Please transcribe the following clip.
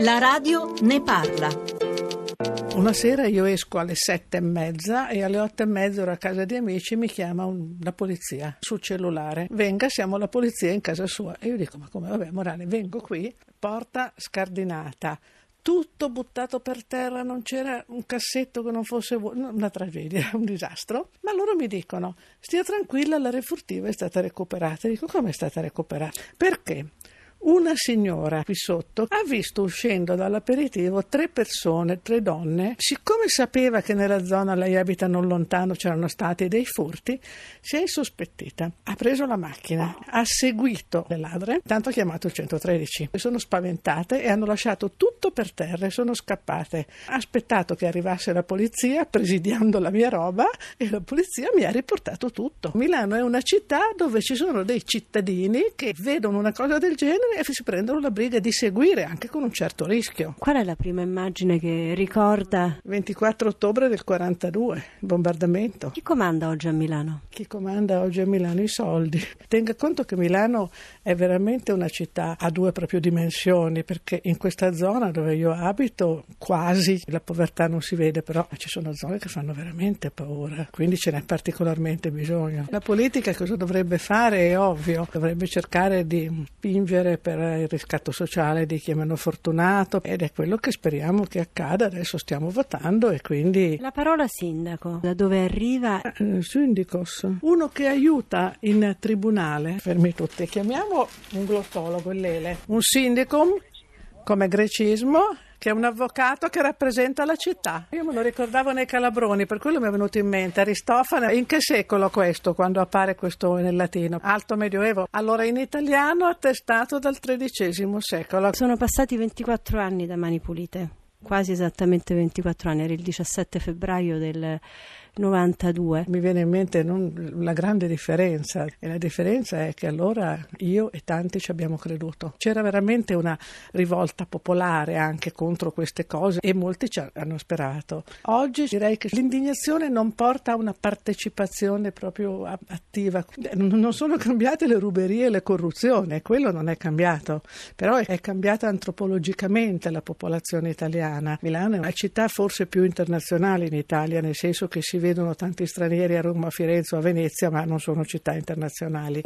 La radio ne parla. Una sera io esco alle sette e mezza e alle otto e mezza ero a casa di amici mi chiama un- la polizia sul cellulare. Venga, siamo la polizia in casa sua. E io dico, ma come, vabbè, Morale, vengo qui, porta scardinata. Tutto buttato per terra, non c'era un cassetto che non fosse una tragedia, un disastro. Ma loro mi dicono: stia tranquilla, la refurtiva è stata recuperata. Dico: come è stata recuperata? Perché? Una signora qui sotto ha visto uscendo dall'aperitivo tre persone, tre donne. Siccome sapeva che nella zona lei abita non lontano c'erano stati dei furti, si è insospettita. Ha preso la macchina, ha seguito le ladre, tanto ha chiamato il 113. Sono spaventate e hanno lasciato tutto per terra e sono scappate. Ha aspettato che arrivasse la polizia, presidiando la mia roba, e la polizia mi ha riportato tutto. Milano è una città dove ci sono dei cittadini che vedono una cosa del genere e si prendono la briga di seguire anche con un certo rischio. Qual è la prima immagine che ricorda 24 ottobre del 42, il bombardamento. chi comanda oggi a Milano? Chi comanda oggi a Milano i soldi? Tenga conto che Milano è veramente una città a due proprio dimensioni, perché in questa zona dove io abito quasi la povertà non si vede, però ci sono zone che fanno veramente paura, quindi ce n'è particolarmente bisogno. La politica cosa dovrebbe fare? È ovvio, dovrebbe cercare di spingere per il riscatto sociale di chi è meno fortunato ed è quello che speriamo che accada. Adesso stiamo votando e quindi La parola sindaco, da dove arriva? eh, Syndicos, uno che aiuta in tribunale, fermi tutti, chiamiamo un glottologo, il Lele, un sindicum come grecismo che è un avvocato che rappresenta la città. Io me lo ricordavo nei Calabroni, per quello mi è venuto in mente Aristofane. In che secolo questo, quando appare questo nel latino? Alto Medioevo. Allora in italiano attestato dal XIII secolo. Sono passati 24 anni da Mani Pulite, quasi esattamente 24 anni, era il 17 febbraio del 92. Mi viene in mente non la grande differenza e la differenza è che allora io e tanti ci abbiamo creduto. C'era veramente una rivolta popolare anche contro queste cose e molti ci hanno sperato. Oggi direi che l'indignazione non porta a una partecipazione proprio attiva. Non sono cambiate le ruberie e le corruzione, quello non è cambiato, però è cambiata antropologicamente la popolazione italiana. Milano è una città forse più internazionale in Italia, nel senso che si vedono tanti stranieri a Roma, a Firenze o a Venezia, ma non sono città internazionali.